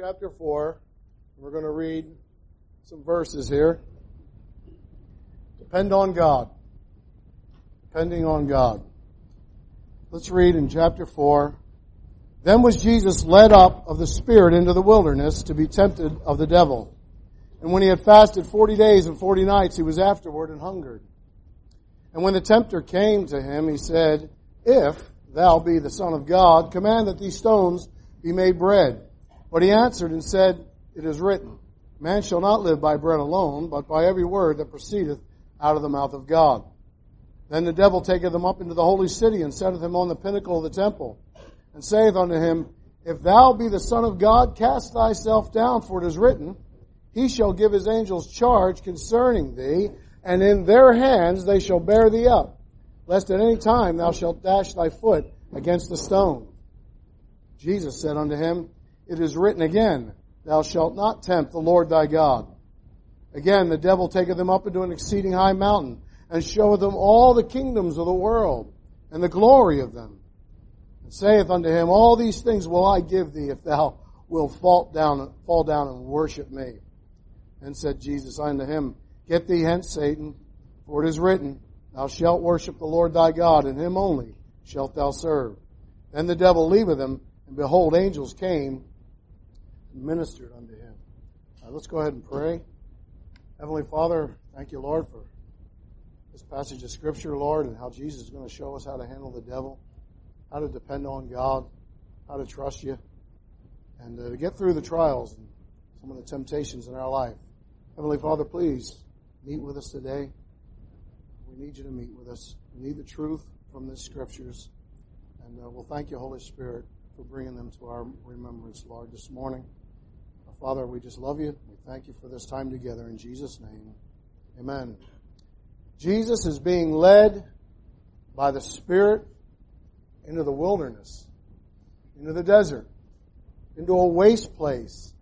chapter 4. We're going to read some verses here. Depend on God. Depending on God. Let's read in chapter 4. Then was Jesus led up of the Spirit into the wilderness to be tempted of the devil. And when he had fasted forty days and forty nights, he was afterward and hungered. And when the tempter came to him, he said, If thou be the Son of God, command that these stones be made bread. But he answered and said, It is written, Man shall not live by bread alone, but by every word that proceedeth out of the mouth of God. Then the devil taketh him up into the holy city and setteth him on the pinnacle of the temple, and saith unto him, If thou be the Son of God, cast thyself down, for it is written, He shall give his angels charge concerning thee, and in their hands they shall bear thee up, lest at any time thou shalt dash thy foot against a stone. Jesus said unto him, It is written again, Thou shalt not tempt the Lord thy God. Again, the devil taketh him up into an exceeding high mountain, and showeth him all the kingdoms of the world, and the glory of them, and saith unto him, All these things will I give thee, if thou wilt fall down, fall down and worship me. And said Jesus unto him, Get thee hence, Satan, for it is written, Thou shalt worship the Lord thy God, and him only shalt thou serve. Then the devil leaveth him, and behold, angels came ministered unto him. Right, let's go ahead and pray. Heavenly Father, thank you, Lord, for this passage of Scripture, Lord, and how Jesus is going to show us how to handle the devil, how to depend on God, how to trust you, and uh, to get through the trials and some of the temptations in our life. Heavenly Father, please meet with us today. We need you to meet with us. We need the truth from the Scriptures. And uh, we'll thank you, Holy Spirit, for bringing them to our remembrance, Lord, this morning. Father, we just love you. We thank you for this time together in Jesus' name. Amen. Jesus is being led by the Spirit into the wilderness, into the desert, into a waste place.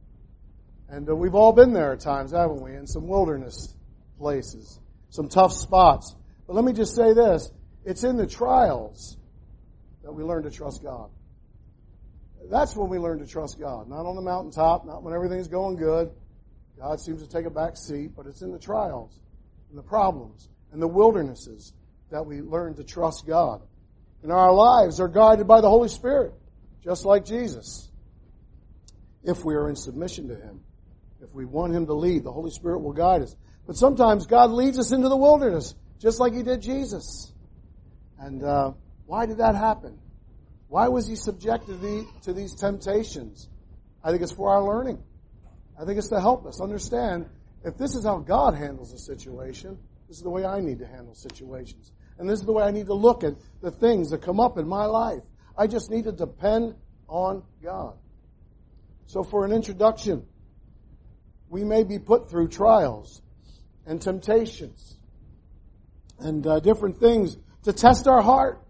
And uh, we've all been there at times, haven't we? In some wilderness places, some tough spots. But let me just say this. It's in the trials that we learn to trust God. That's when we learn to trust God. Not on the mountaintop, not when everything's going good. God seems to take a back seat, but it's in the trials and the problems and the wildernesses that we learn to trust God. And our lives are guided by the Holy Spirit, just like Jesus. If we are in submission to Him, if we want Him to lead, the Holy Spirit will guide us. But sometimes God leads us into the wilderness, just like He did Jesus. And uh, why did that happen? Why was he subjected to these temptations? I think it's for our learning. I think it's to help us understand if this is how God handles a situation, this is the way I need to handle situations. And this is the way I need to look at the things that come up in my life. I just need to depend on God. So for an introduction, we may be put through trials and temptations and uh, different things to test our heart.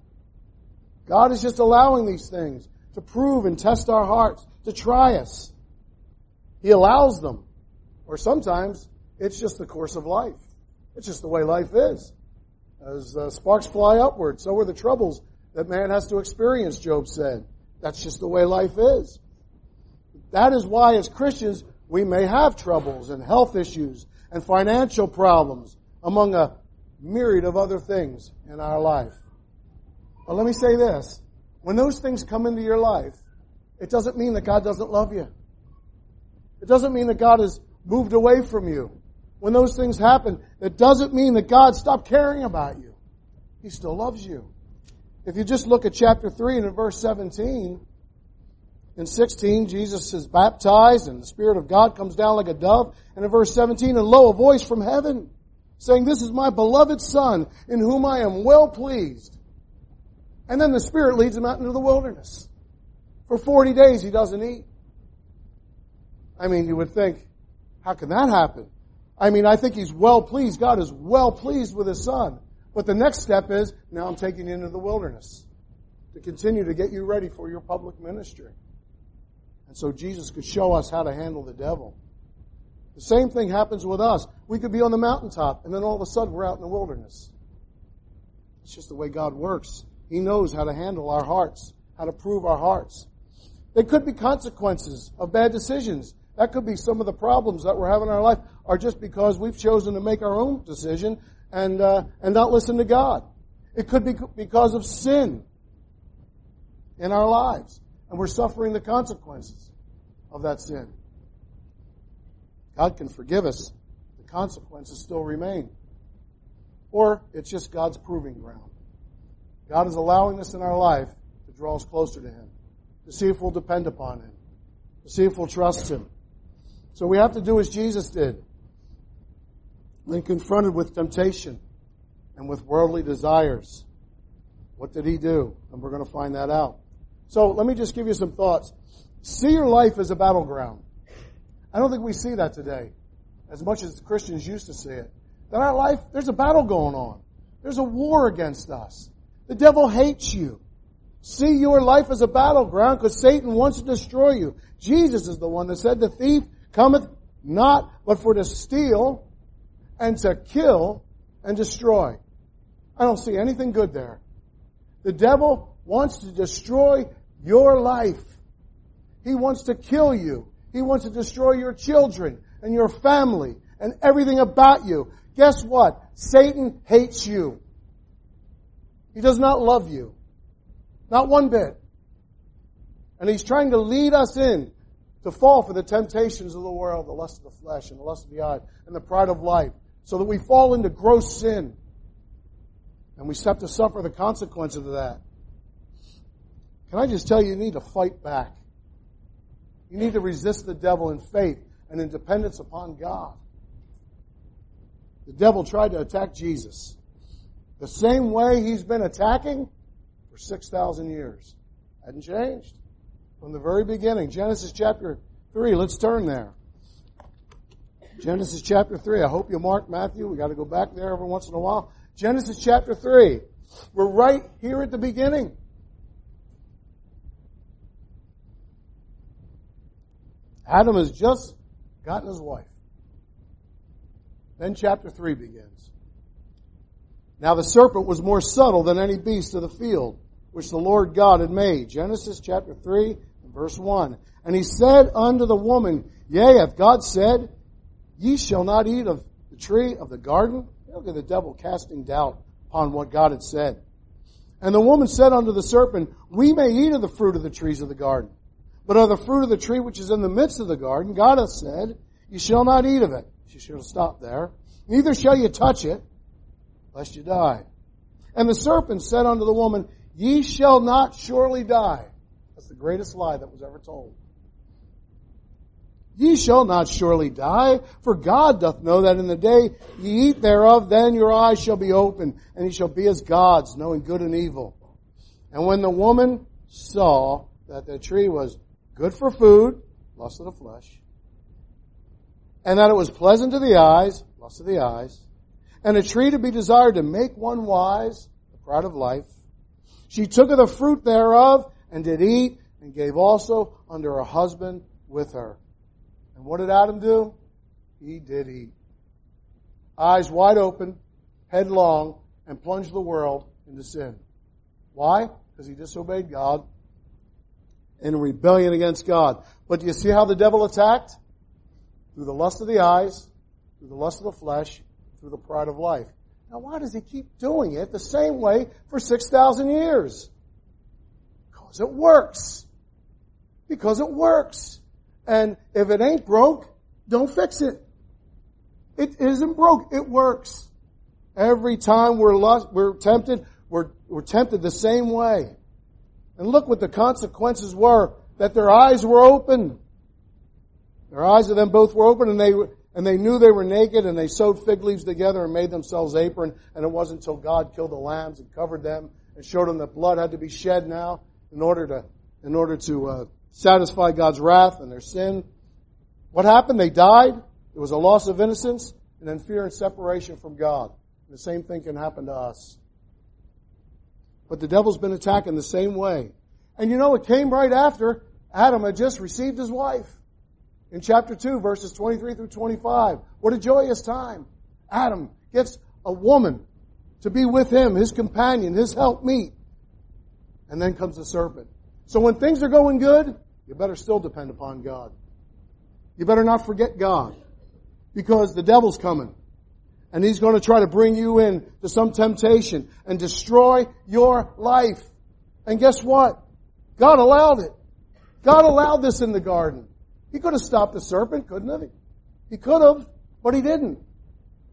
God is just allowing these things to prove and test our hearts, to try us. He allows them. Or sometimes it's just the course of life. It's just the way life is. As uh, sparks fly upward, so are the troubles that man has to experience, Job said. That's just the way life is. That is why as Christians, we may have troubles and health issues and financial problems among a myriad of other things in our life. But let me say this. When those things come into your life, it doesn't mean that God doesn't love you. It doesn't mean that God has moved away from you. When those things happen, it doesn't mean that God stopped caring about you. He still loves you. If you just look at chapter 3 and in verse 17 and 16, Jesus is baptized and the Spirit of God comes down like a dove. And in verse 17, and lo, a voice from heaven saying, This is my beloved Son in whom I am well pleased. And then the Spirit leads him out into the wilderness. For 40 days he doesn't eat. I mean, you would think, how can that happen? I mean, I think he's well pleased. God is well pleased with his son. But the next step is, now I'm taking you into the wilderness to continue to get you ready for your public ministry. And so Jesus could show us how to handle the devil. The same thing happens with us. We could be on the mountaintop and then all of a sudden we're out in the wilderness. It's just the way God works. He knows how to handle our hearts, how to prove our hearts. They could be consequences of bad decisions. That could be some of the problems that we're having in our life are just because we've chosen to make our own decision and uh, and not listen to God. It could be because of sin in our lives, and we're suffering the consequences of that sin. God can forgive us. The consequences still remain. Or it's just God's proving ground. God is allowing this in our life to draw us closer to Him, to see if we'll depend upon Him, to see if we'll trust Him. So we have to do as Jesus did. When confronted with temptation and with worldly desires, what did He do? And we're going to find that out. So let me just give you some thoughts. See your life as a battleground. I don't think we see that today as much as Christians used to see it. That our life, there's a battle going on. There's a war against us. The devil hates you. See your life as a battleground because Satan wants to destroy you. Jesus is the one that said the thief cometh not but for to steal and to kill and destroy. I don't see anything good there. The devil wants to destroy your life. He wants to kill you. He wants to destroy your children and your family and everything about you. Guess what? Satan hates you. He does not love you. Not one bit. And he's trying to lead us in to fall for the temptations of the world, the lust of the flesh and the lust of the eye and the pride of life, so that we fall into gross sin. And we have to suffer the consequences of that. Can I just tell you, you need to fight back. You need to resist the devil in faith and in dependence upon God. The devil tried to attack Jesus. The same way he's been attacking for 6,000 years. Hadn't changed. From the very beginning. Genesis chapter 3. Let's turn there. Genesis chapter 3. I hope you mark Matthew. We got to go back there every once in a while. Genesis chapter 3. We're right here at the beginning. Adam has just gotten his wife. Then chapter 3 begins. Now the serpent was more subtle than any beast of the field, which the Lord God had made. Genesis chapter 3 verse 1. And he said unto the woman, Yea, hath God said, Ye shall not eat of the tree of the garden? Look at the devil casting doubt upon what God had said. And the woman said unto the serpent, We may eat of the fruit of the trees of the garden. But of the fruit of the tree which is in the midst of the garden, God hath said, You shall not eat of it. She should have stopped there. Neither shall you touch it, lest you die. And the serpent said unto the woman, Ye shall not surely die. That's the greatest lie that was ever told. Ye shall not surely die, for God doth know that in the day ye eat thereof, then your eyes shall be opened, and ye shall be as gods, knowing good and evil. And when the woman saw that the tree was good for food, lust of the flesh, and that it was pleasant to the eyes, lust of the eyes, and a tree to be desired to make one wise, the pride of life. She took of the fruit thereof, and did eat, and gave also unto her husband with her. And what did Adam do? He did eat. Eyes wide open, headlong, and plunged the world into sin. Why? Because he disobeyed God in rebellion against God. But do you see how the devil attacked? Through the lust of the eyes, through the lust of the flesh, through the pride of life. Now why does he keep doing it the same way for 6,000 years? Because it works. Because it works. And if it ain't broke, don't fix it. It isn't broke. It works. Every time we're lust, we're tempted, we're, we're tempted the same way. And look what the consequences were, that their eyes were open. Their eyes of them both were open and they, and they knew they were naked and they sewed fig leaves together and made themselves apron and it wasn't until God killed the lambs and covered them and showed them that blood had to be shed now in order to, in order to, uh, satisfy God's wrath and their sin. What happened? They died. It was a loss of innocence and then fear and separation from God. And the same thing can happen to us. But the devil's been attacking the same way. And you know, it came right after Adam had just received his wife. In chapter 2, verses 23 through 25. What a joyous time. Adam gets a woman to be with him, his companion, his helpmeet. And then comes the serpent. So when things are going good, you better still depend upon God. You better not forget God because the devil's coming and he's going to try to bring you in to some temptation and destroy your life. And guess what? God allowed it. God allowed this in the garden. He could have stopped the serpent, couldn't he? He could have, but he didn't.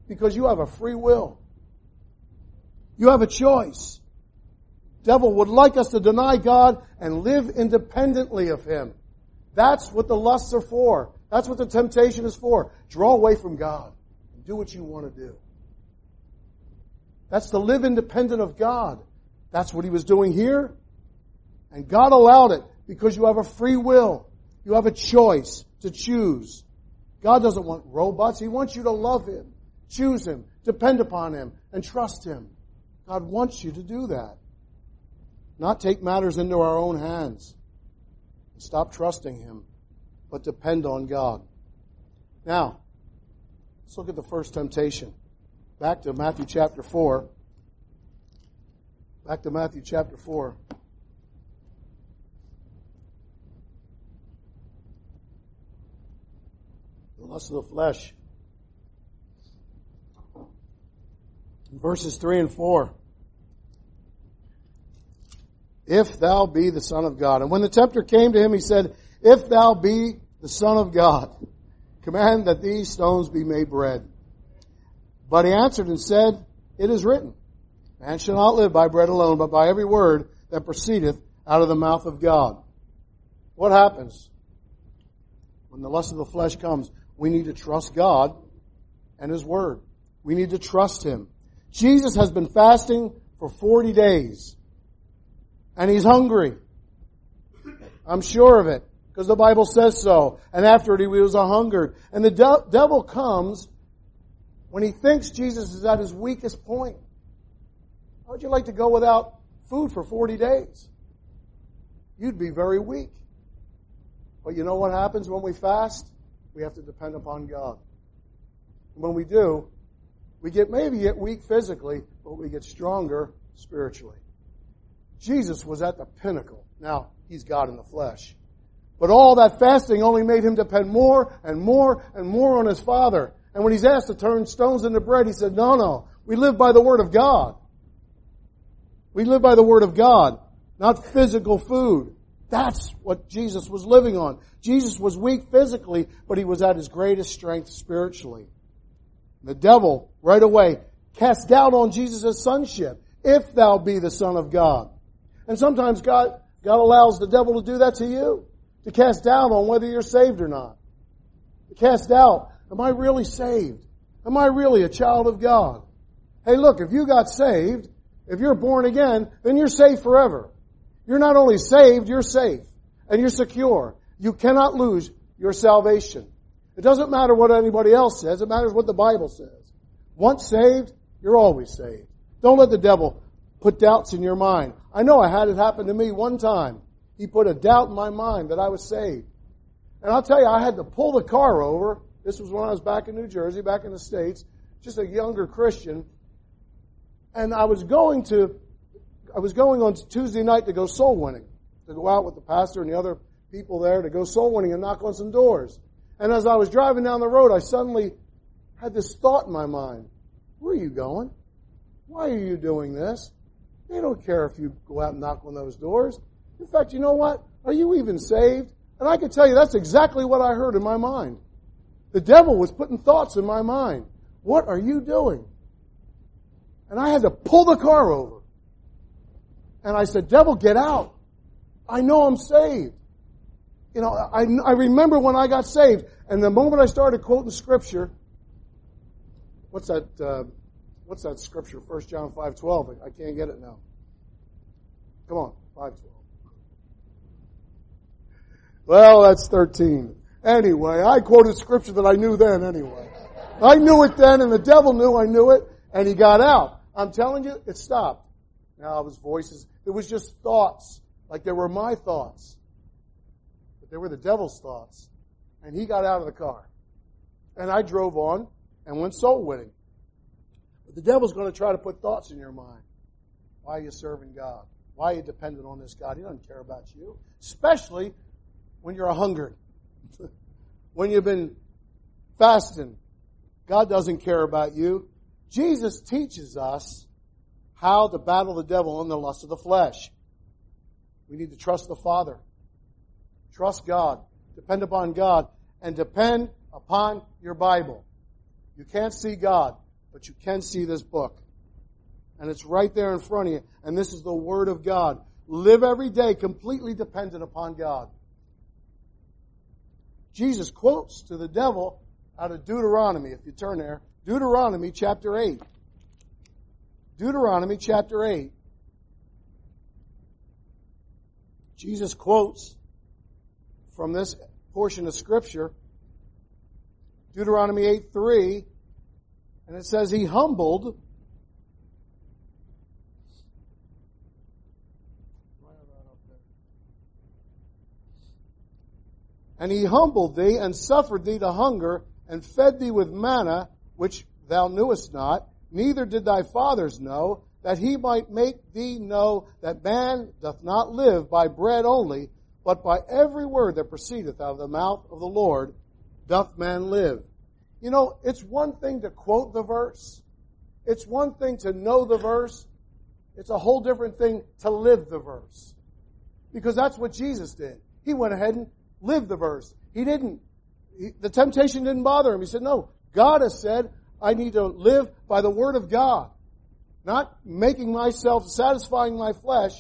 Because you have a free will. You have a choice. Devil would like us to deny God and live independently of Him. That's what the lusts are for. That's what the temptation is for. Draw away from God and do what you want to do. That's to live independent of God. That's what he was doing here. And God allowed it because you have a free will. You have a choice to choose. God doesn't want robots. He wants you to love Him, choose Him, depend upon Him, and trust Him. God wants you to do that. Not take matters into our own hands. Stop trusting Him, but depend on God. Now, let's look at the first temptation. Back to Matthew chapter 4. Back to Matthew chapter 4. The lust of the flesh. Verses 3 and 4. If thou be the Son of God. And when the tempter came to him, he said, If thou be the Son of God, command that these stones be made bread. But he answered and said, It is written, Man shall not live by bread alone, but by every word that proceedeth out of the mouth of God. What happens? When the lust of the flesh comes, we need to trust God and His Word. We need to trust Him. Jesus has been fasting for 40 days. And He's hungry. I'm sure of it. Because the Bible says so. And after it, He was a hungered. And the de- devil comes when he thinks Jesus is at his weakest point. How would you like to go without food for 40 days? You'd be very weak. But you know what happens when we fast? We have to depend upon God. And when we do, we get maybe get weak physically, but we get stronger spiritually. Jesus was at the pinnacle. Now, he's God in the flesh. But all that fasting only made him depend more and more and more on his Father. And when he's asked to turn stones into bread, he said, no, no. We live by the Word of God. We live by the Word of God, not physical food. That's what Jesus was living on. Jesus was weak physically, but he was at his greatest strength spiritually. The devil, right away, cast doubt on Jesus' sonship. If thou be the Son of God. And sometimes God, God allows the devil to do that to you. To cast doubt on whether you're saved or not. To cast doubt Am I really saved? Am I really a child of God? Hey, look, if you got saved, if you're born again, then you're saved forever. You're not only saved, you're safe. And you're secure. You cannot lose your salvation. It doesn't matter what anybody else says, it matters what the Bible says. Once saved, you're always saved. Don't let the devil put doubts in your mind. I know I had it happen to me one time. He put a doubt in my mind that I was saved. And I'll tell you, I had to pull the car over this was when I was back in New Jersey, back in the States, just a younger Christian. And I was going to, I was going on Tuesday night to go soul winning, to go out with the pastor and the other people there to go soul winning and knock on some doors. And as I was driving down the road, I suddenly had this thought in my mind. Where are you going? Why are you doing this? They don't care if you go out and knock on those doors. In fact, you know what? Are you even saved? And I can tell you that's exactly what I heard in my mind. The devil was putting thoughts in my mind. What are you doing? And I had to pull the car over. And I said, devil, get out. I know I'm saved. You know, I, I remember when I got saved, and the moment I started quoting scripture, what's that, uh, what's that scripture? 1 John 5.12. I can't get it now. Come on, 5.12. Well, that's 13. Anyway, I quoted scripture that I knew then anyway. I knew it then and the devil knew I knew it and he got out. I'm telling you, it stopped. Now his was voices. It was just thoughts. Like they were my thoughts. But they were the devil's thoughts. And he got out of the car. And I drove on and went soul winning. But the devil's going to try to put thoughts in your mind. Why are you serving God? Why are you dependent on this God? He doesn't care about you. Especially when you're hungered, when you've been fasting. God doesn't care about you. Jesus teaches us how to battle the devil and the lust of the flesh. We need to trust the Father. Trust God. Depend upon God. And depend upon your Bible. You can't see God, but you can see this book. And it's right there in front of you. And this is the Word of God. Live every day completely dependent upon God. Jesus quotes to the devil out of Deuteronomy, if you turn there, Deuteronomy chapter 8. Deuteronomy chapter 8. Jesus quotes from this portion of scripture, Deuteronomy 8 3, and it says, He humbled And he humbled thee and suffered thee to hunger and fed thee with manna, which thou knewest not, neither did thy fathers know, that he might make thee know that man doth not live by bread only, but by every word that proceedeth out of the mouth of the Lord doth man live. You know, it's one thing to quote the verse. It's one thing to know the verse. It's a whole different thing to live the verse. Because that's what Jesus did. He went ahead and lived the verse. He didn't, he, the temptation didn't bother him. He said, no, God has said I need to live by the word of God. Not making myself, satisfying my flesh,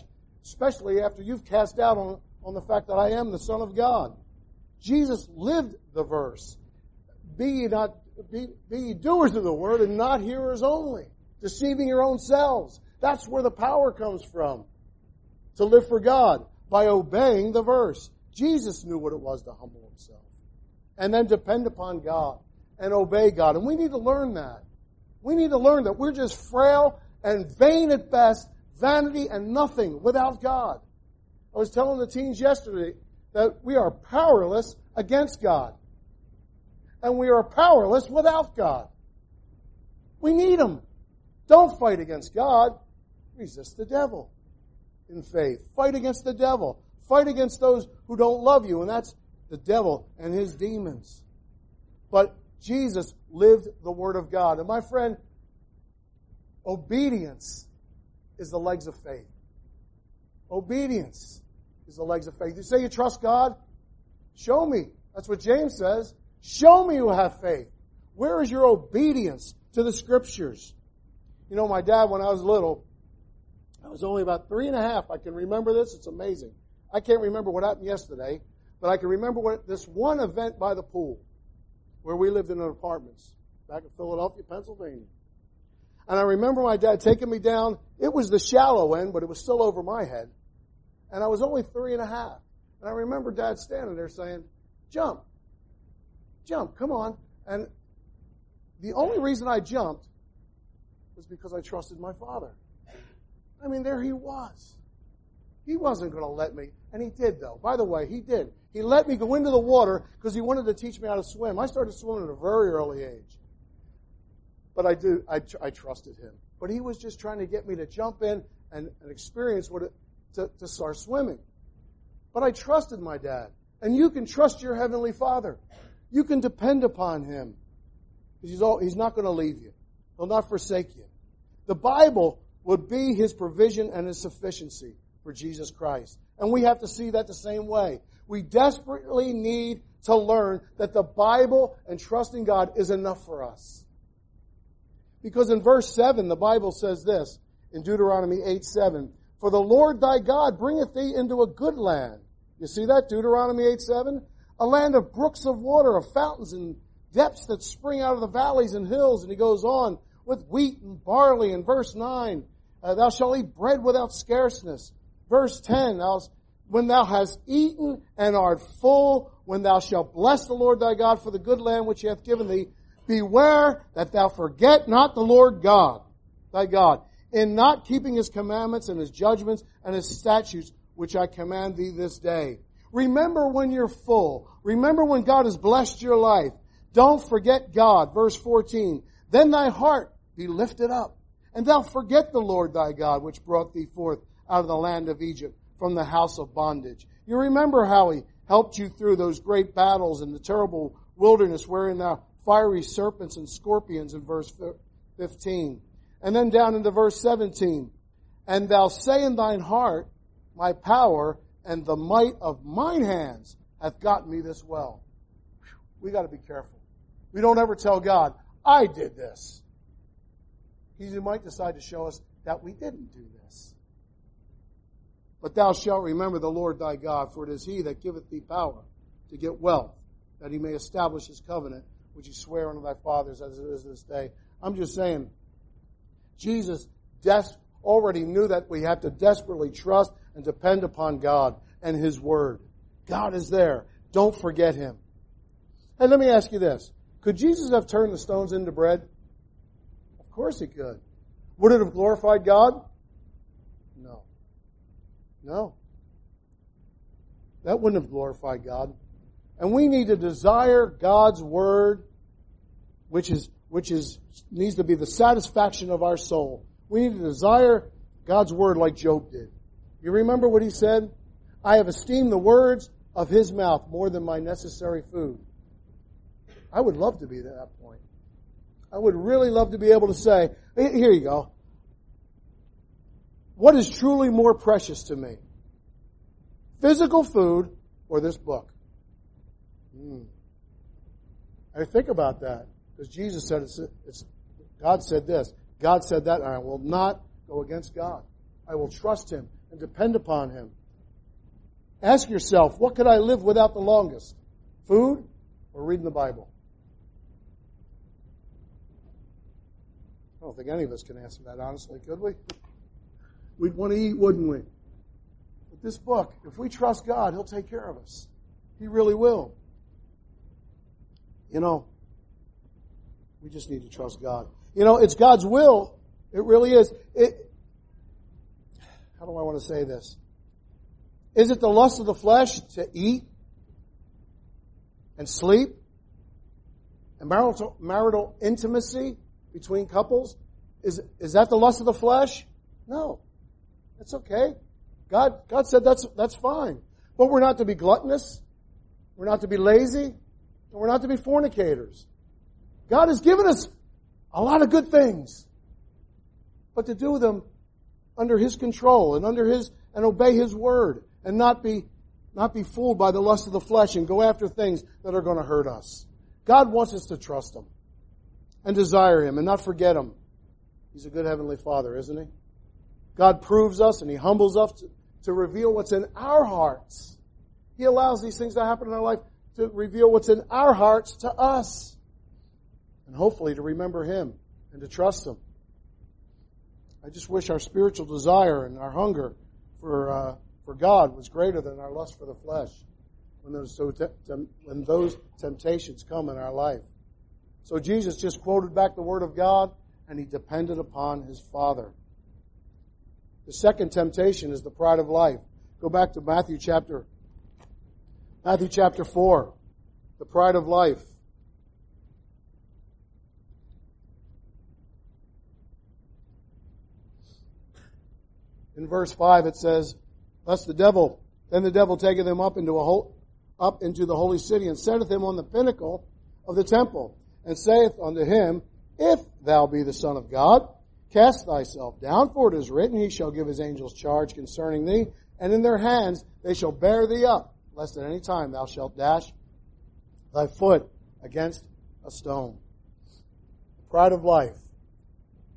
especially after you've cast doubt on, on the fact that I am the Son of God. Jesus lived the verse. Be ye not, be, be ye doers of the word and not hearers only, deceiving your own selves. That's where the power comes from. To live for God by obeying the verse. Jesus knew what it was to humble himself. And then depend upon God and obey God. And we need to learn that. We need to learn that we're just frail and vain at best, vanity and nothing without God. I was telling the teens yesterday that we are powerless against God. And we are powerless without God. We need Him. Don't fight against God. Resist the devil in faith. Fight against the devil. Fight against those who don't love you, and that's the devil and his demons. But Jesus lived the Word of God. And my friend, obedience is the legs of faith. Obedience is the legs of faith. You say you trust God? Show me. That's what James says. Show me you have faith. Where is your obedience to the scriptures? You know, my dad, when I was little, I was only about three and a half. I can remember this. It's amazing. I can't remember what happened yesterday, but I can remember what this one event by the pool where we lived in an apartments back in Philadelphia, Pennsylvania. And I remember my dad taking me down. It was the shallow end, but it was still over my head. And I was only three and a half. And I remember dad standing there saying, jump, jump, come on. And the only reason I jumped was because I trusted my father. I mean, there he was. He wasn't going to let me. And he did, though. By the way, he did. He let me go into the water because he wanted to teach me how to swim. I started swimming at a very early age. But I do, I, I trusted him. But he was just trying to get me to jump in and, and experience what it, to, to start swimming. But I trusted my dad. And you can trust your Heavenly Father. You can depend upon Him. He's, all, he's not going to leave you. He'll not forsake you. The Bible would be His provision and His sufficiency for Jesus Christ. And we have to see that the same way. We desperately need to learn that the Bible and trusting God is enough for us. Because in verse 7, the Bible says this, in Deuteronomy 8, 7, For the Lord thy God bringeth thee into a good land. You see that? Deuteronomy 8, 7? A land of brooks of water, of fountains and depths that spring out of the valleys and hills. And he goes on with wheat and barley in verse 9. Uh, thou shalt eat bread without scarceness Verse 10, when thou hast eaten and art full, when thou shalt bless the Lord thy God for the good land which he hath given thee, beware that thou forget not the Lord God, thy God, in not keeping his commandments and his judgments and his statutes, which I command thee this day. Remember when you're full. Remember when God has blessed your life. Don't forget God. Verse 14. Then thy heart be lifted up, and thou forget the Lord thy God, which brought thee forth out of the land of Egypt from the house of bondage. You remember how he helped you through those great battles in the terrible wilderness wherein the fiery serpents and scorpions in verse 15. And then down into verse 17. And thou say in thine heart, my power and the might of mine hands hath gotten me this well. We gotta be careful. We don't ever tell God, I did this. He might decide to show us that we didn't do this. But thou shalt remember the Lord thy God, for it is he that giveth thee power to get wealth, that he may establish his covenant, which he sware unto thy fathers as it is this day. I'm just saying, Jesus des- already knew that we have to desperately trust and depend upon God and his word. God is there. Don't forget him. And let me ask you this. Could Jesus have turned the stones into bread? Of course he could. Would it have glorified God? No. That wouldn't have glorified God. And we need to desire God's word, which is, which is, needs to be the satisfaction of our soul. We need to desire God's word like Job did. You remember what he said? I have esteemed the words of his mouth more than my necessary food. I would love to be at that point. I would really love to be able to say, here you go. What is truly more precious to me? Physical food or this book? Hmm. I think about that because Jesus said it's, it's, God said this. God said that, and I will not go against God. I will trust Him and depend upon Him. Ask yourself, what could I live without the longest? Food or reading the Bible? I don't think any of us can answer that honestly, could we? We'd want to eat, wouldn't we? But this book, if we trust God, He'll take care of us. He really will. You know, we just need to trust God. You know, it's God's will. It really is. It, how do I want to say this? Is it the lust of the flesh to eat and sleep and marital, marital intimacy between couples? Is, is that the lust of the flesh? No. That's okay. God, God said that's, that's fine. But we're not to be gluttonous. We're not to be lazy. And we're not to be fornicators. God has given us a lot of good things. But to do them under His control and under His, and obey His word and not be, not be fooled by the lust of the flesh and go after things that are going to hurt us. God wants us to trust Him and desire Him and not forget Him. He's a good Heavenly Father, isn't He? God proves us and He humbles us to, to reveal what's in our hearts. He allows these things to happen in our life to reveal what's in our hearts to us. And hopefully to remember Him and to trust Him. I just wish our spiritual desire and our hunger for, uh, for God was greater than our lust for the flesh when those, so te- tem- when those temptations come in our life. So Jesus just quoted back the Word of God and He depended upon His Father. The second temptation is the pride of life. Go back to Matthew chapter, Matthew chapter 4. The pride of life. In verse 5 it says, Thus the devil, then the devil taketh him up into a whole, up into the holy city and setteth him on the pinnacle of the temple and saith unto him, If thou be the son of God, Cast thyself down, for it is written, He shall give His angels charge concerning thee, and in their hands they shall bear thee up, lest at any time thou shalt dash thy foot against a stone. Pride of life.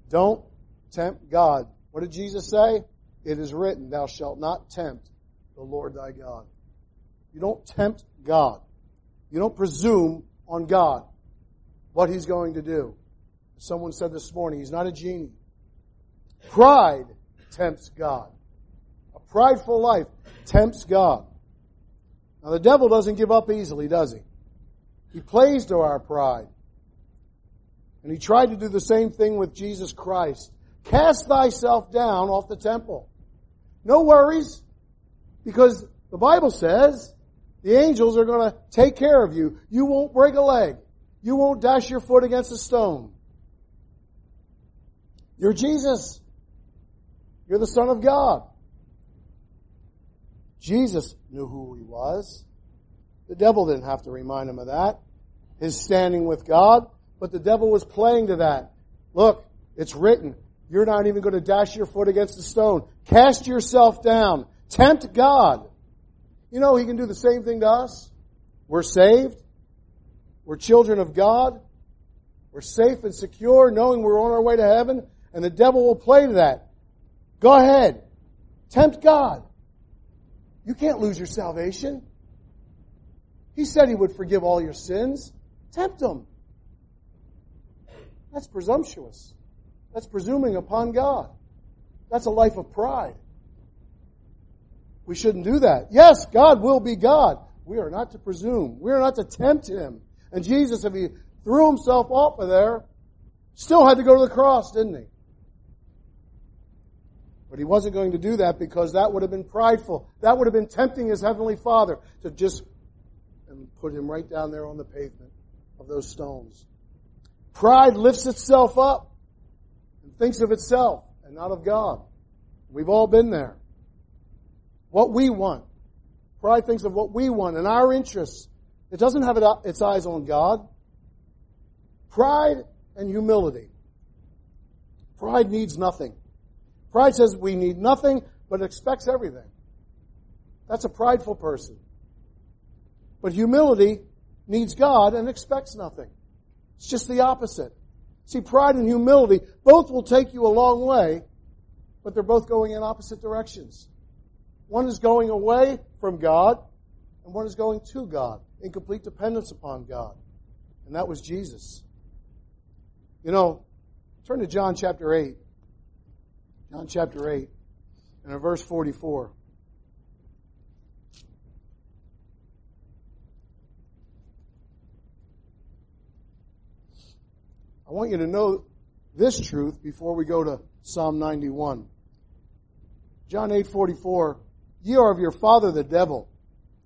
Don't tempt God. What did Jesus say? It is written, Thou shalt not tempt the Lord thy God. You don't tempt God. You don't presume on God what He's going to do. Someone said this morning, He's not a genie. Pride tempts God. A prideful life tempts God. Now the devil doesn't give up easily, does he? He plays to our pride. And he tried to do the same thing with Jesus Christ. Cast thyself down off the temple. No worries, because the Bible says the angels are going to take care of you. You won't break a leg. You won't dash your foot against a stone. You're Jesus. You're the Son of God. Jesus knew who he was. The devil didn't have to remind him of that. His standing with God, but the devil was playing to that. Look, it's written. You're not even going to dash your foot against a stone. Cast yourself down. Tempt God. You know, he can do the same thing to us. We're saved. We're children of God. We're safe and secure knowing we're on our way to heaven and the devil will play to that. Go ahead. Tempt God. You can't lose your salvation. He said he would forgive all your sins. Tempt him. That's presumptuous. That's presuming upon God. That's a life of pride. We shouldn't do that. Yes, God will be God. We are not to presume. We are not to tempt Him. And Jesus, if He threw Himself off of there, still had to go to the cross, didn't He? But He wasn't going to do that because that would have been prideful. That would have been tempting His Heavenly Father to just and put Him right down there on the pavement of those stones. Pride lifts itself up and thinks of itself and not of God. We've all been there. What we want. Pride thinks of what we want and our interests. It doesn't have its eyes on God. Pride and humility. Pride needs nothing. Pride says we need nothing, but expects everything. That's a prideful person. But humility needs God and expects nothing. It's just the opposite. See, pride and humility, both will take you a long way, but they're both going in opposite directions. One is going away from God, and one is going to God, in complete dependence upon God. And that was Jesus. You know, turn to John chapter 8. John chapter 8, and in verse 44. I want you to know this truth before we go to Psalm 91. John 8:44, "Ye are of your father the devil."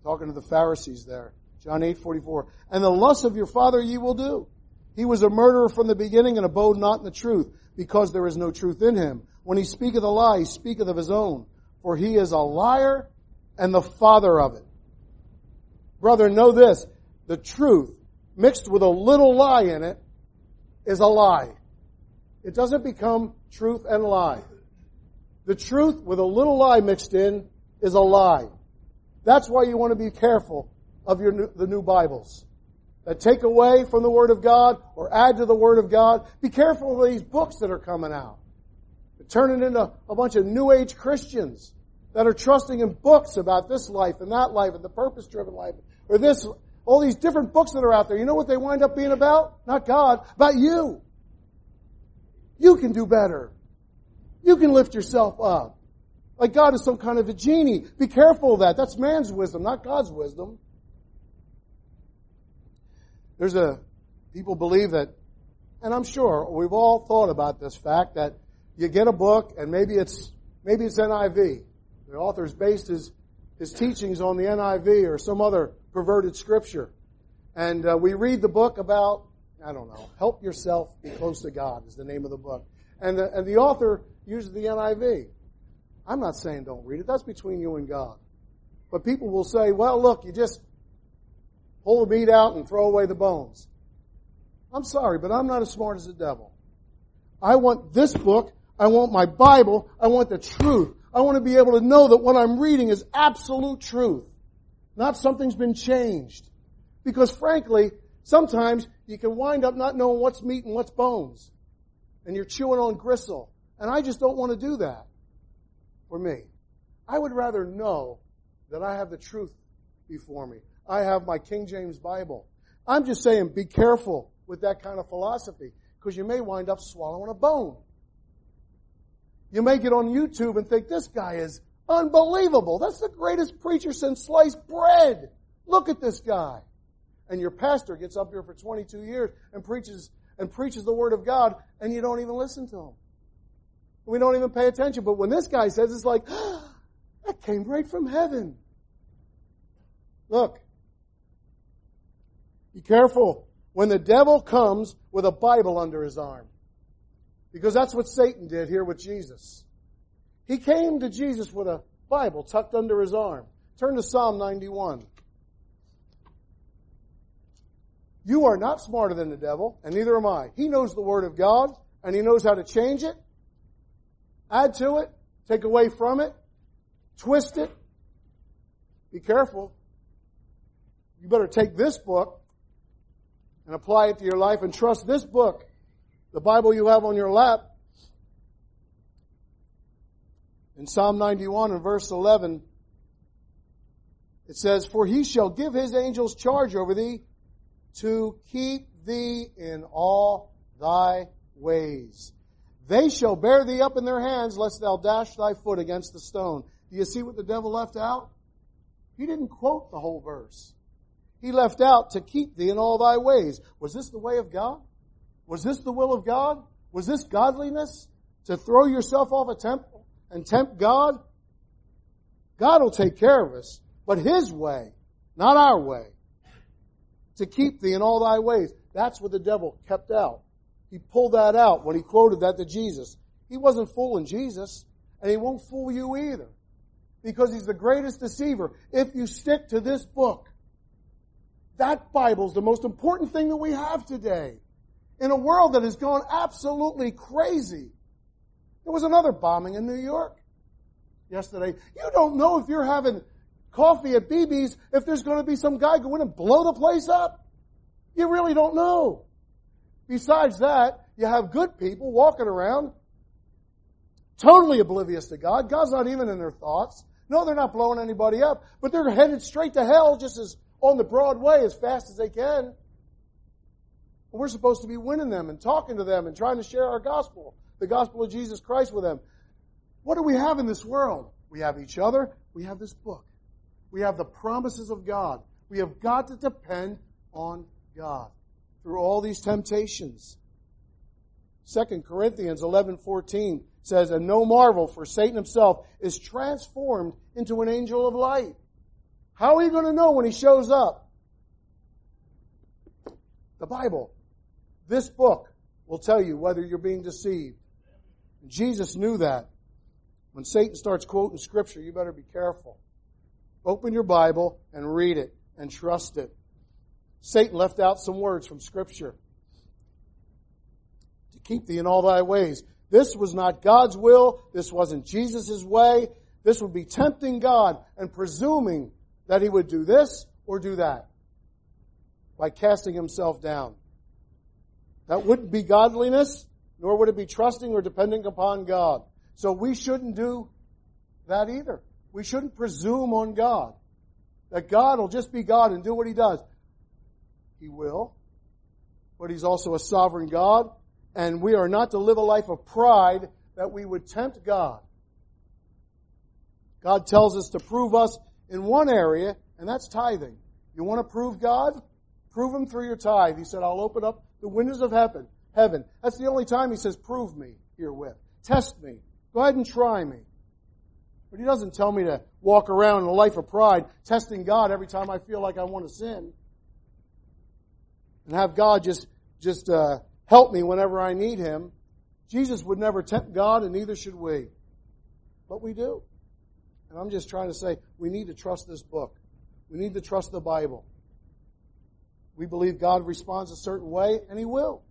Talking to the Pharisees there. John 8:44, "And the lusts of your father ye will do. He was a murderer from the beginning and abode not in the truth, because there is no truth in him. When he speaketh a lie, he speaketh of his own, for he is a liar and the father of it." Brother, know this, the truth mixed with a little lie in it is a lie. It doesn't become truth and lie. The truth with a little lie mixed in is a lie. That's why you want to be careful of your new, the new Bibles that take away from the Word of God or add to the Word of God. Be careful of these books that are coming out. Turning into a bunch of New Age Christians that are trusting in books about this life and that life and the purpose-driven life or this all these different books that are out there, you know what they wind up being about? Not God, about you. You can do better. You can lift yourself up. Like God is some kind of a genie. Be careful of that. That's man's wisdom, not God's wisdom. There's a, people believe that, and I'm sure we've all thought about this fact that you get a book and maybe it's, maybe it's NIV. The author's based his, his teachings on the NIV or some other perverted scripture. And uh, we read the book about, I don't know, help yourself be close to God is the name of the book. And the, and the author uses the NIV. I'm not saying don't read it. That's between you and God. But people will say, well, look, you just pull the meat out and throw away the bones. I'm sorry, but I'm not as smart as the devil. I want this book. I want my Bible. I want the truth. I want to be able to know that what I'm reading is absolute truth. Not something's been changed. Because frankly, sometimes you can wind up not knowing what's meat and what's bones. And you're chewing on gristle. And I just don't want to do that for me. I would rather know that I have the truth before me. I have my King James Bible. I'm just saying be careful with that kind of philosophy because you may wind up swallowing a bone. You may get on YouTube and think this guy is Unbelievable. That's the greatest preacher since sliced bread. Look at this guy. And your pastor gets up here for 22 years and preaches and preaches the word of God and you don't even listen to him. We don't even pay attention. But when this guy says, it's like, that came right from heaven. Look. Be careful when the devil comes with a Bible under his arm. Because that's what Satan did here with Jesus. He came to Jesus with a Bible tucked under his arm. Turn to Psalm 91. You are not smarter than the devil, and neither am I. He knows the Word of God, and he knows how to change it, add to it, take away from it, twist it. Be careful. You better take this book and apply it to your life and trust this book, the Bible you have on your lap. In Psalm 91 and verse 11, it says, For he shall give his angels charge over thee to keep thee in all thy ways. They shall bear thee up in their hands lest thou dash thy foot against the stone. Do you see what the devil left out? He didn't quote the whole verse. He left out to keep thee in all thy ways. Was this the way of God? Was this the will of God? Was this godliness? To throw yourself off a temple and tempt God? God will take care of us, but His way, not our way. To keep thee in all thy ways. That's what the devil kept out. He pulled that out when he quoted that to Jesus. He wasn't fooling Jesus, and he won't fool you either. Because he's the greatest deceiver. If you stick to this book, that Bible's the most important thing that we have today. In a world that has gone absolutely crazy. There was another bombing in New York yesterday. You don't know if you're having coffee at BB's if there's going to be some guy go in and blow the place up. You really don't know. Besides that, you have good people walking around totally oblivious to God. God's not even in their thoughts. No, they're not blowing anybody up, but they're headed straight to hell just as on the broad way as fast as they can. We're supposed to be winning them and talking to them and trying to share our gospel, the gospel of Jesus Christ with them. What do we have in this world? We have each other. We have this book. We have the promises of God. We have got to depend on God through all these temptations. 2 Corinthians 11:14 says, "And no marvel, for Satan himself is transformed into an angel of light." How are you going to know when he shows up? The Bible, this book will tell you whether you're being deceived. Jesus knew that. When Satan starts quoting scripture, you better be careful. Open your Bible and read it and trust it. Satan left out some words from Scripture. To keep thee in all thy ways. This was not God's will. This wasn't Jesus' way. This would be tempting God and presuming that he would do this or do that by casting himself down. That wouldn't be godliness, nor would it be trusting or depending upon God. So we shouldn't do that either. We shouldn't presume on God. That God will just be God and do what he does. He will. But He's also a sovereign God. And we are not to live a life of pride that we would tempt God. God tells us to prove us in one area, and that's tithing. You want to prove God? Prove Him through your tithe. He said, I'll open up the windows of heaven. Heaven. That's the only time He says, prove me herewith. Test me. Go ahead and try me. But He doesn't tell me to walk around in a life of pride, testing God every time I feel like I want to sin and have God just just uh, help me whenever I need Him. Jesus would never tempt God, and neither should we. But we do. And I'm just trying to say we need to trust this book. We need to trust the Bible. We believe God responds a certain way, and He will.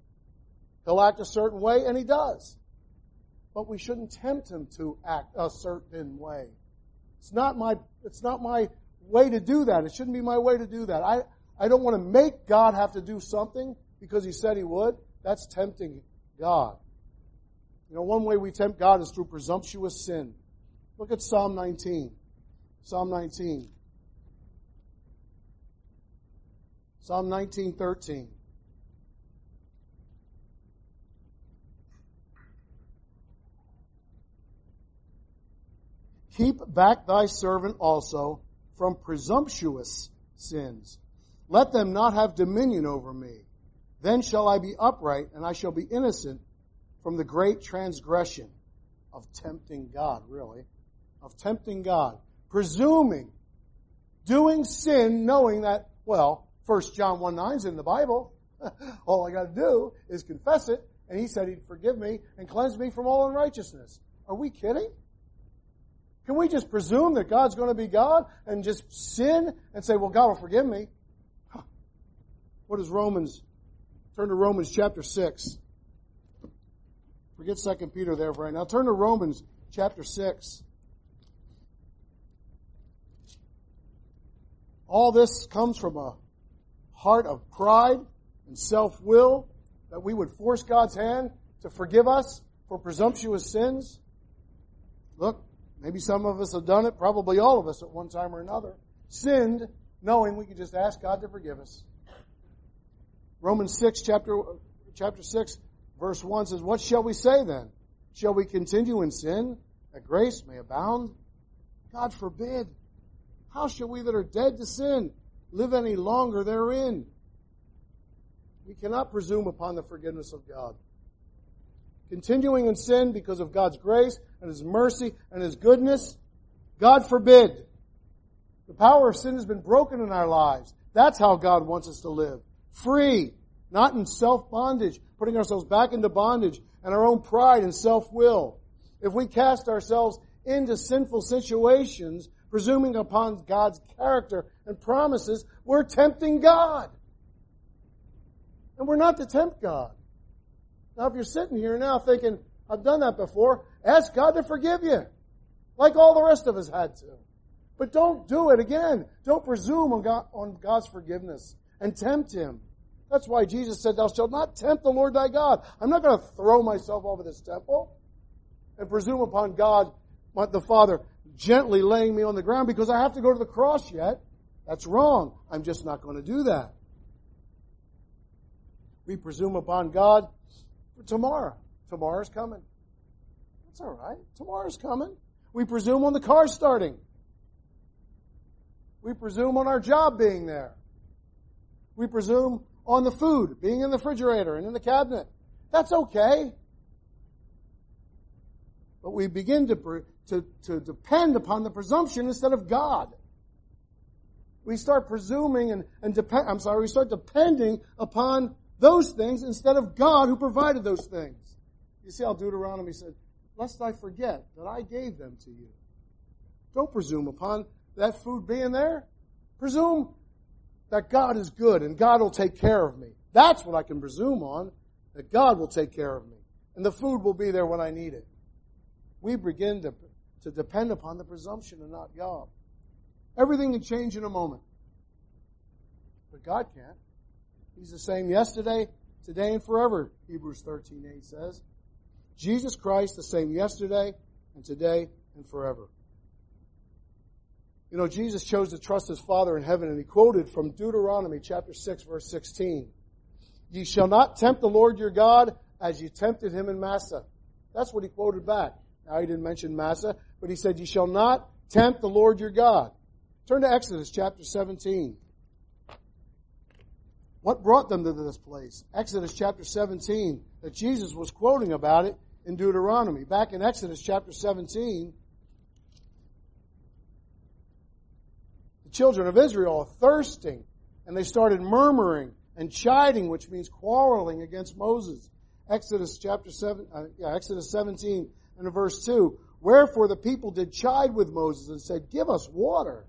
He'll act a certain way, and He does. But we shouldn't tempt Him to act a certain way. It's not my, it's not my way to do that. It shouldn't be my way to do that. I, I don't want to make God have to do something because He said He would. That's tempting God. You know, one way we tempt God is through presumptuous sin. Look at Psalm 19. Psalm 19. Psalm 19:13 Keep back thy servant also from presumptuous sins let them not have dominion over me. Then shall I be upright, and I shall be innocent from the great transgression of tempting God, really. Of tempting God. Presuming. Doing sin knowing that, well, 1 John 1 9 is in the Bible. all I got to do is confess it, and he said he'd forgive me and cleanse me from all unrighteousness. Are we kidding? Can we just presume that God's going to be God and just sin and say, well, God will forgive me? What is Romans? Turn to Romans chapter 6. Forget 2 Peter there for right now. Turn to Romans chapter 6. All this comes from a heart of pride and self-will that we would force God's hand to forgive us for presumptuous sins. Look, maybe some of us have done it, probably all of us at one time or another. Sinned knowing we could just ask God to forgive us. Romans 6 chapter, chapter 6 verse 1 says, What shall we say then? Shall we continue in sin that grace may abound? God forbid. How shall we that are dead to sin live any longer therein? We cannot presume upon the forgiveness of God. Continuing in sin because of God's grace and His mercy and His goodness, God forbid. The power of sin has been broken in our lives. That's how God wants us to live. Free, not in self-bondage, putting ourselves back into bondage and our own pride and self-will. If we cast ourselves into sinful situations, presuming upon God's character and promises, we're tempting God. And we're not to tempt God. Now if you're sitting here now thinking, I've done that before, ask God to forgive you. Like all the rest of us had to. But don't do it again. Don't presume on, God, on God's forgiveness and tempt Him. That's why Jesus said, thou shalt not tempt the Lord thy God. I'm not going to throw myself over this temple and presume upon God, the Father, gently laying me on the ground because I have to go to the cross yet. That's wrong. I'm just not going to do that. We presume upon God for tomorrow. Tomorrow's coming. That's alright. Tomorrow's coming. We presume on the car starting. We presume on our job being there. We presume on the food being in the refrigerator and in the cabinet. That's okay. But we begin to, to, to depend upon the presumption instead of God. We start presuming and, and depend, I'm sorry, we start depending upon those things instead of God who provided those things. You see how Deuteronomy said, lest I forget that I gave them to you. Don't presume upon that food being there. Presume that God is good and God will take care of me. That's what I can presume on, that God will take care of me. And the food will be there when I need it. We begin to, to depend upon the presumption and not God. Everything can change in a moment. But God can't. He's the same yesterday, today, and forever, Hebrews 13, 8 says. Jesus Christ, the same yesterday, and today, and forever. You know, Jesus chose to trust his Father in heaven and he quoted from Deuteronomy chapter 6 verse 16. Ye shall not tempt the Lord your God as you tempted him in Massah. That's what he quoted back. Now he didn't mention Massah, but he said, ye shall not tempt the Lord your God. Turn to Exodus chapter 17. What brought them to this place? Exodus chapter 17, that Jesus was quoting about it in Deuteronomy. Back in Exodus chapter 17, the children of Israel are thirsting and they started murmuring and chiding, which means quarreling against Moses. Exodus chapter 7, uh, yeah, Exodus 17 and verse 2. Wherefore the people did chide with Moses and said, Give us water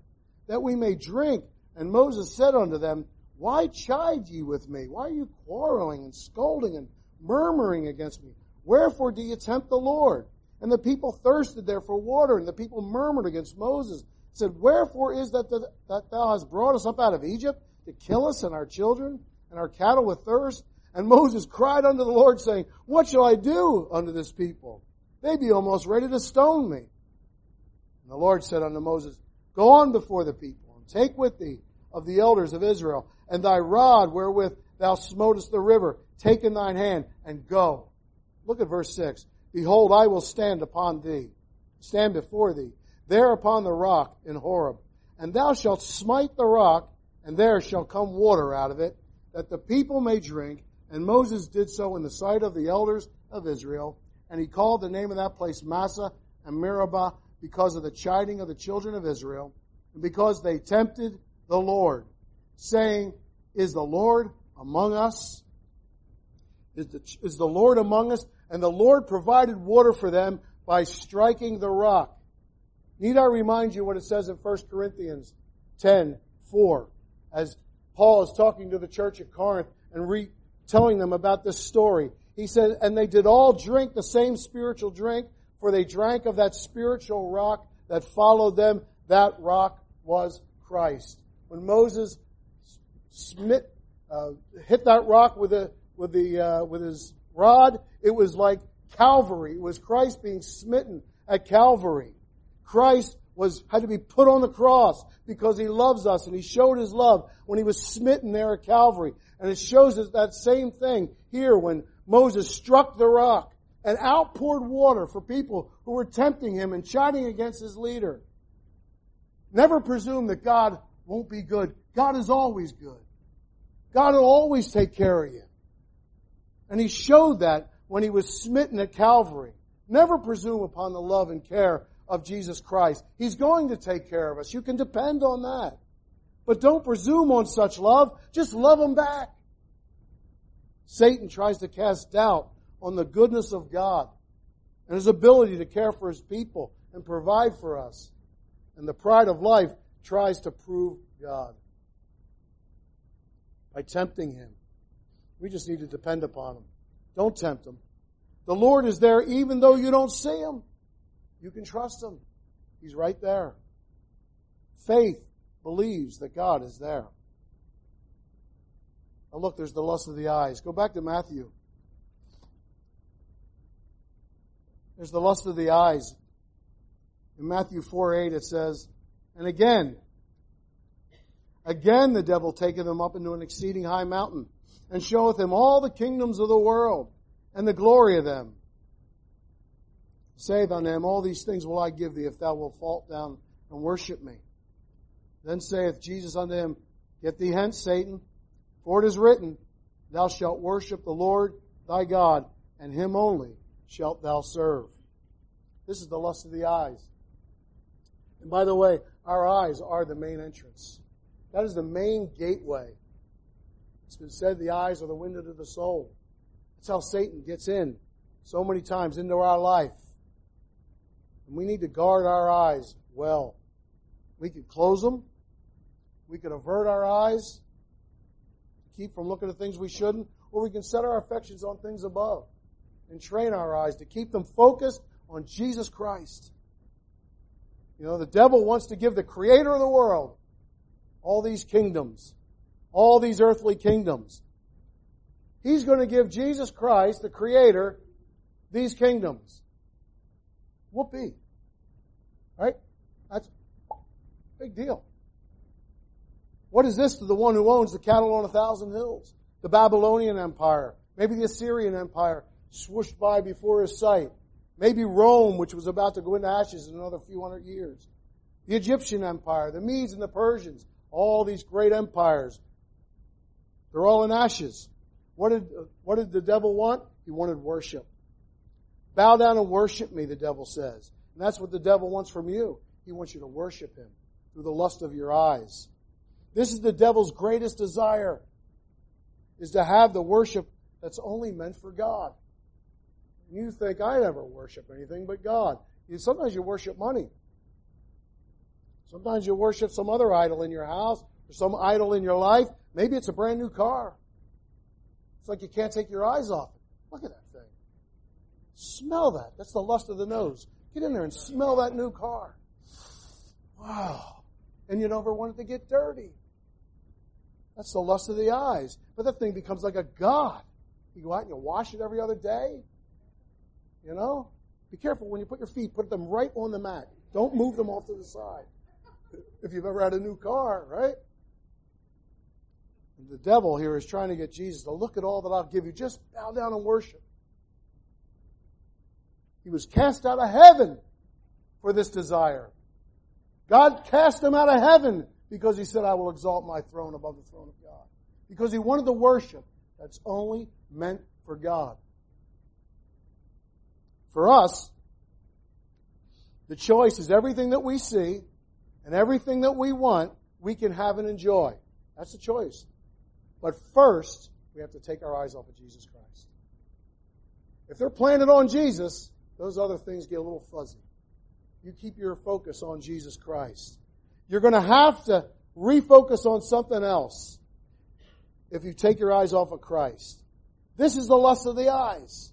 that we may drink. And Moses said unto them, Why chide ye with me? Why are you quarreling and scolding and murmuring against me? Wherefore do ye tempt the Lord? And the people thirsted there for water, and the people murmured against Moses said, Wherefore is that, the, that thou hast brought us up out of Egypt to kill us and our children and our cattle with thirst? And Moses cried unto the Lord saying, What shall I do unto this people? They be almost ready to stone me. And the Lord said unto Moses, Go on before the people and take with thee of the elders of Israel and thy rod wherewith thou smotest the river, take in thine hand and go. Look at verse 6. Behold, I will stand upon thee, stand before thee, there upon the rock in Horeb. And thou shalt smite the rock, and there shall come water out of it, that the people may drink. And Moses did so in the sight of the elders of Israel. And he called the name of that place Massah and Meribah because of the chiding of the children of Israel, and because they tempted the Lord, saying, Is the Lord among us? Is the, is the Lord among us? And the Lord provided water for them by striking the rock. Need I remind you what it says in 1 Corinthians 10, 4? As Paul is talking to the church at Corinth and re- telling them about this story. He said, and they did all drink the same spiritual drink, for they drank of that spiritual rock that followed them. That rock was Christ. When Moses smit, uh, hit that rock with a, with the, uh, with his rod, it was like Calvary. It was Christ being smitten at Calvary. Christ was, had to be put on the cross because he loves us and he showed his love when he was smitten there at Calvary. And it shows us that same thing here when Moses struck the rock and outpoured water for people who were tempting him and chiding against his leader. Never presume that God won't be good. God is always good. God will always take care of you. And he showed that when he was smitten at Calvary. Never presume upon the love and care of Jesus Christ. He's going to take care of us. You can depend on that. But don't presume on such love. Just love him back. Satan tries to cast doubt on the goodness of God and his ability to care for his people and provide for us. And the pride of life tries to prove God by tempting him. We just need to depend upon him. Don't tempt him. The Lord is there even though you don't see him. You can trust him. He's right there. Faith believes that God is there. Now look, there's the lust of the eyes. Go back to Matthew. There's the lust of the eyes. In Matthew 4 8 it says, And again, again the devil taketh him up into an exceeding high mountain, and showeth him all the kingdoms of the world, and the glory of them saith unto him, All these things will I give thee if thou wilt fall down and worship me. Then saith Jesus unto him, Get thee hence, Satan, for it is written, Thou shalt worship the Lord thy God, and him only shalt thou serve. This is the lust of the eyes. And by the way, our eyes are the main entrance. That is the main gateway. It's been said the eyes are the window to the soul. That's how Satan gets in so many times into our life. And we need to guard our eyes well. We can close them. We can avert our eyes, keep from looking at things we shouldn't, or we can set our affections on things above and train our eyes to keep them focused on Jesus Christ. You know, the devil wants to give the creator of the world all these kingdoms, all these earthly kingdoms. He's going to give Jesus Christ, the creator, these kingdoms. Whoopee. Right? That's a big deal. What is this to the one who owns the cattle on a thousand hills? The Babylonian Empire, maybe the Assyrian Empire swooshed by before his sight. Maybe Rome, which was about to go into ashes in another few hundred years. The Egyptian Empire, the Medes and the Persians, all these great empires. They're all in ashes. What did, what did the devil want? He wanted worship. Bow down and worship me, the devil says. And that's what the devil wants from you. He wants you to worship him through the lust of your eyes. This is the devil's greatest desire, is to have the worship that's only meant for God. You think, I never worship anything but God. You, sometimes you worship money. Sometimes you worship some other idol in your house or some idol in your life. Maybe it's a brand new car. It's like you can't take your eyes off it. Look at that. Thing. Smell that. That's the lust of the nose. Get in there and smell that new car. Wow. And you never want it to get dirty. That's the lust of the eyes. But that thing becomes like a god. You go out and you wash it every other day. You know? Be careful when you put your feet, put them right on the mat. Don't move them off to the side. If you've ever had a new car, right? And the devil here is trying to get Jesus to look at all that I'll give you. Just bow down and worship. He was cast out of heaven for this desire. God cast him out of heaven because he said, I will exalt my throne above the throne of God. Because he wanted the worship that's only meant for God. For us, the choice is everything that we see and everything that we want, we can have and enjoy. That's the choice. But first, we have to take our eyes off of Jesus Christ. If they're planted on Jesus, those other things get a little fuzzy. You keep your focus on Jesus Christ. You're going to have to refocus on something else. if you take your eyes off of Christ. This is the lust of the eyes.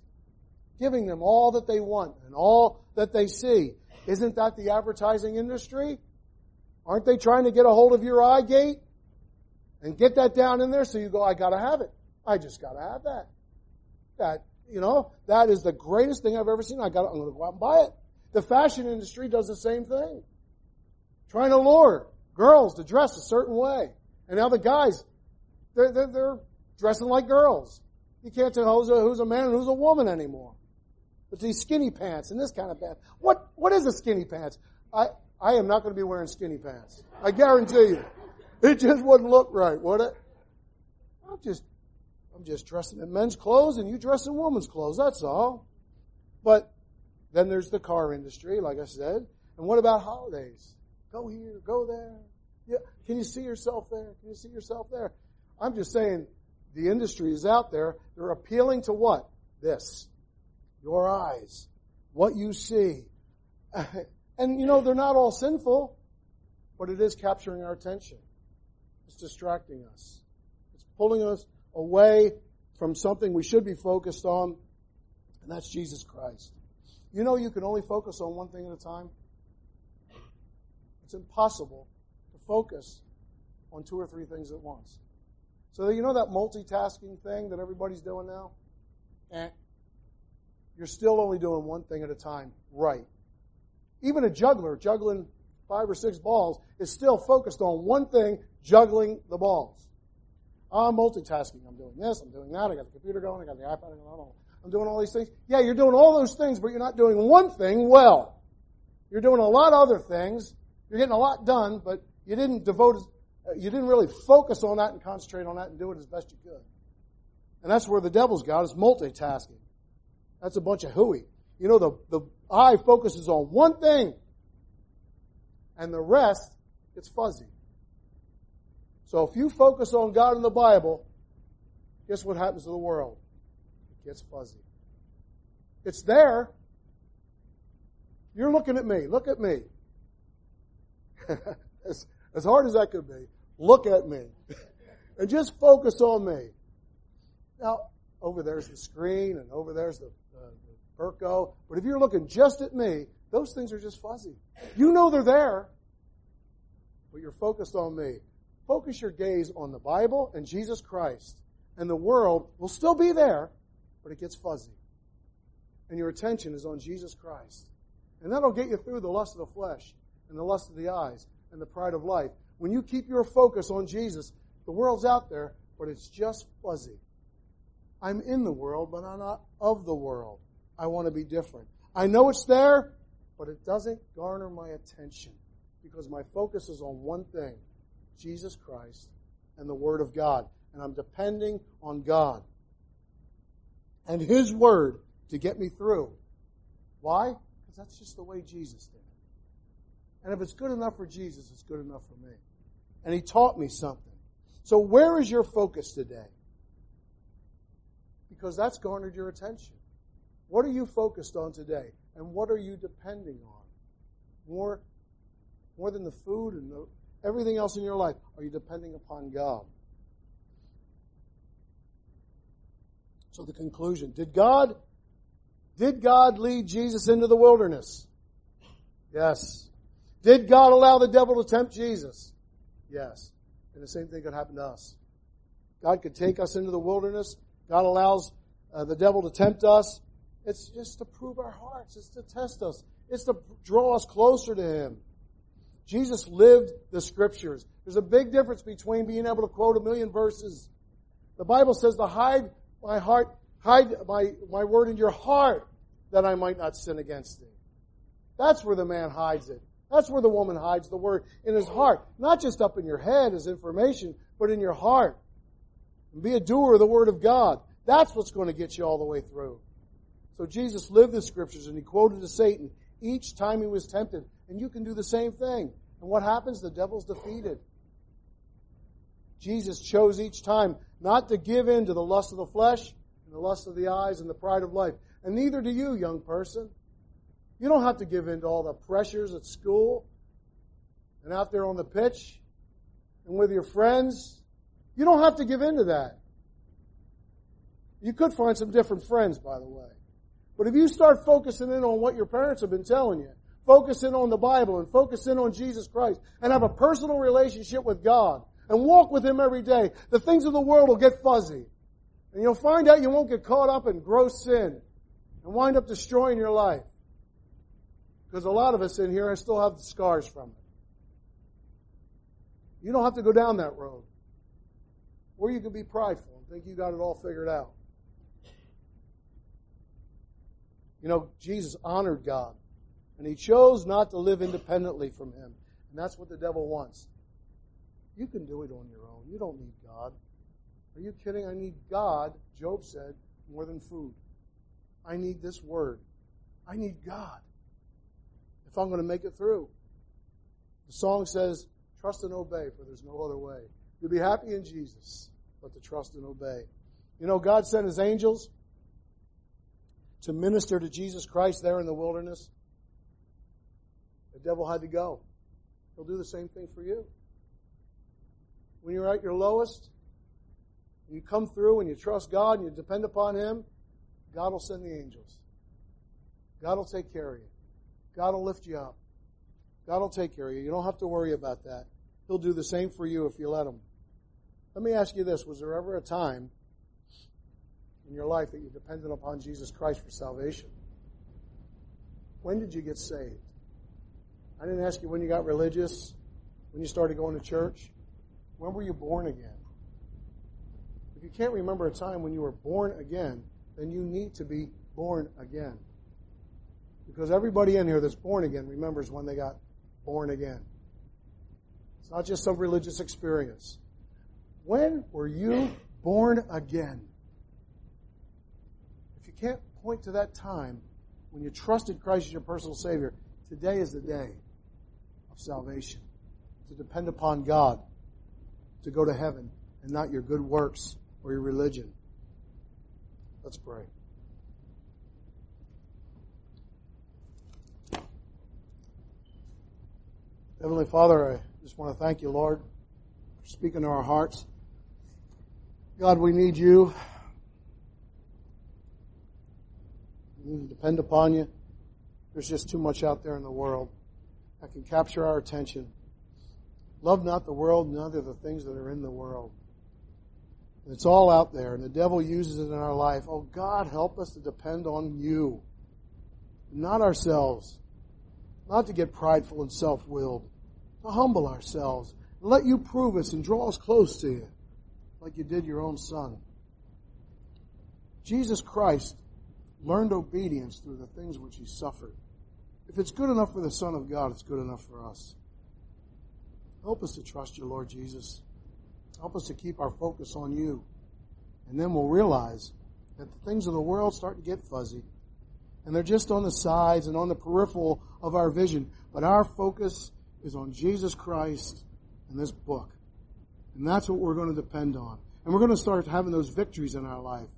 Giving them all that they want and all that they see. Isn't that the advertising industry? Aren't they trying to get a hold of your eye gate? And get that down in there so you go, I gotta have it. I just gotta have that. That, you know, that is the greatest thing I've ever seen. I gotta. I'm gonna go out and buy it. The fashion industry does the same thing. Trying to lure girls to dress a certain way. And now the guys, they're, they're, they're dressing like girls. You can't tell who's a, who's a man and who's a woman anymore. But these skinny pants and this kind of pants. What, what is a skinny pants? I, I am not going to be wearing skinny pants. I guarantee you. It just wouldn't look right, would it? I'm just, I'm just dressing in men's clothes and you dress in women's clothes. That's all. But then there's the car industry, like I said. And what about holidays? Go here, go there. Yeah. Can you see yourself there? Can you see yourself there? I'm just saying the industry is out there. They're appealing to what? This. Your eyes. What you see. And you know, they're not all sinful, but it is capturing our attention. It's distracting us. It's pulling us away from something we should be focused on, and that's Jesus Christ. You know you can only focus on one thing at a time? It's impossible to focus on two or three things at once. So you know that multitasking thing that everybody's doing now? Eh. You're still only doing one thing at a time, right. Even a juggler juggling five or six balls is still focused on one thing, juggling the balls. I'm multitasking. I'm doing this, I'm doing that, I got the computer going, I got the iPad going, I'm doing all these things. Yeah, you're doing all those things, but you're not doing one thing well. You're doing a lot of other things. You're getting a lot done, but you didn't devote, you didn't really focus on that and concentrate on that and do it as best you could. And that's where the devil's got is multitasking. That's a bunch of hooey. You know, the, the eye focuses on one thing, and the rest gets fuzzy. So if you focus on God and the Bible, guess what happens to the world? It gets fuzzy. It's there. You're looking at me. Look at me. as, as hard as that could be, look at me. and just focus on me. Now, over there's the screen, and over there's the, uh, the. But if you're looking just at me, those things are just fuzzy. You know they're there, but you're focused on me. Focus your gaze on the Bible and Jesus Christ, and the world will still be there, but it gets fuzzy. And your attention is on Jesus Christ. And that'll get you through the lust of the flesh and the lust of the eyes and the pride of life. When you keep your focus on Jesus, the world's out there, but it's just fuzzy. I'm in the world, but I'm not of the world. I want to be different. I know it's there, but it doesn't garner my attention because my focus is on one thing Jesus Christ and the Word of God. And I'm depending on God and His Word to get me through. Why? Because that's just the way Jesus did. And if it's good enough for Jesus, it's good enough for me. And he taught me something. So where is your focus today? Because that's garnered your attention. What are you focused on today? And what are you depending on? More, more than the food and the, everything else in your life, are you depending upon God? So the conclusion, did God, did God lead Jesus into the wilderness? Yes. Did God allow the devil to tempt Jesus? Yes. And the same thing could happen to us. God could take us into the wilderness. God allows uh, the devil to tempt us. It's just to prove our hearts. It's to test us. It's to draw us closer to Him. Jesus lived the scriptures. There's a big difference between being able to quote a million verses. The Bible says to hide my heart, hide my, my word in your heart that I might not sin against thee. That's where the man hides it. That's where the woman hides the word in his heart. Not just up in your head as information, but in your heart. And be a doer of the word of God. That's what's going to get you all the way through. So Jesus lived the scriptures and he quoted to Satan each time he was tempted. And you can do the same thing. And what happens? The devil's defeated. Jesus chose each time not to give in to the lust of the flesh and the lust of the eyes and the pride of life. And neither do you, young person. You don't have to give in to all the pressures at school and out there on the pitch and with your friends You don't have to give in to that. You could find some different friends, by the way. But if you start focusing in on what your parents have been telling you, focus in on the Bible and focus in on Jesus Christ and have a personal relationship with God and walk with Him every day, the things of the world will get fuzzy. And you'll find out you won't get caught up in gross sin and wind up destroying your life. Because a lot of us in here still have the scars from it. You don't have to go down that road. Or you can be prideful and think you got it all figured out. You know, Jesus honored God. And he chose not to live independently from him. And that's what the devil wants. You can do it on your own. You don't need God. Are you kidding? I need God, Job said, more than food. I need this word. I need God if I'm going to make it through. The song says, trust and obey, for there's no other way. To be happy in Jesus, but to trust and obey. You know, God sent his angels to minister to Jesus Christ there in the wilderness. The devil had to go. He'll do the same thing for you. When you're at your lowest, you come through and you trust God and you depend upon Him, God will send the angels. God will take care of you. God will lift you up. God will take care of you. You don't have to worry about that. He'll do the same for you if you let Him. Let me ask you this. Was there ever a time in your life that you depended upon Jesus Christ for salvation? When did you get saved? I didn't ask you when you got religious, when you started going to church. When were you born again? If you can't remember a time when you were born again, then you need to be born again. Because everybody in here that's born again remembers when they got born again. It's not just some religious experience. When were you born again? If you can't point to that time when you trusted Christ as your personal Savior, today is the day of salvation. To depend upon God to go to heaven and not your good works or your religion. Let's pray. Heavenly Father, I just want to thank you, Lord, for speaking to our hearts. God, we need you. We need to depend upon you. There's just too much out there in the world that can capture our attention. Love not the world, neither the things that are in the world. It's all out there, and the devil uses it in our life. Oh, God, help us to depend on you, not ourselves, not to get prideful and self willed, to humble ourselves, let you prove us and draw us close to you, like you did your own Son. Jesus Christ learned obedience through the things which he suffered. If it's good enough for the Son of God, it's good enough for us. Help us to trust you, Lord Jesus. Help us to keep our focus on you. And then we'll realize that the things of the world start to get fuzzy. And they're just on the sides and on the peripheral of our vision. But our focus is on Jesus Christ and this book. And that's what we're going to depend on. And we're going to start having those victories in our life.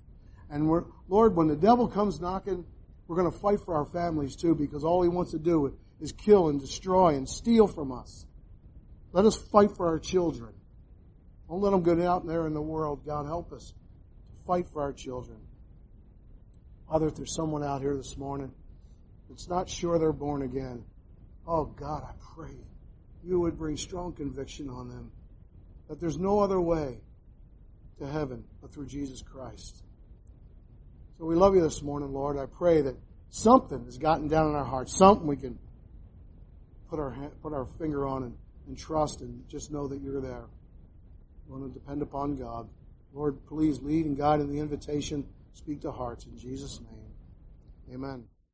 And we're, Lord, when the devil comes knocking, we're going to fight for our families too because all he wants to do is kill and destroy and steal from us. Let us fight for our children. Don't let them get out there in the world. God help us to fight for our children. Father, if there's someone out here this morning that's not sure they're born again, oh God, I pray you would bring strong conviction on them that there's no other way to heaven but through Jesus Christ. So we love you this morning, Lord. I pray that something has gotten down in our hearts, something we can put our put our finger on and, and trust and just know that you're there. We want to depend upon God. Lord, please lead and guide in the invitation. Speak to hearts in Jesus' name. Amen.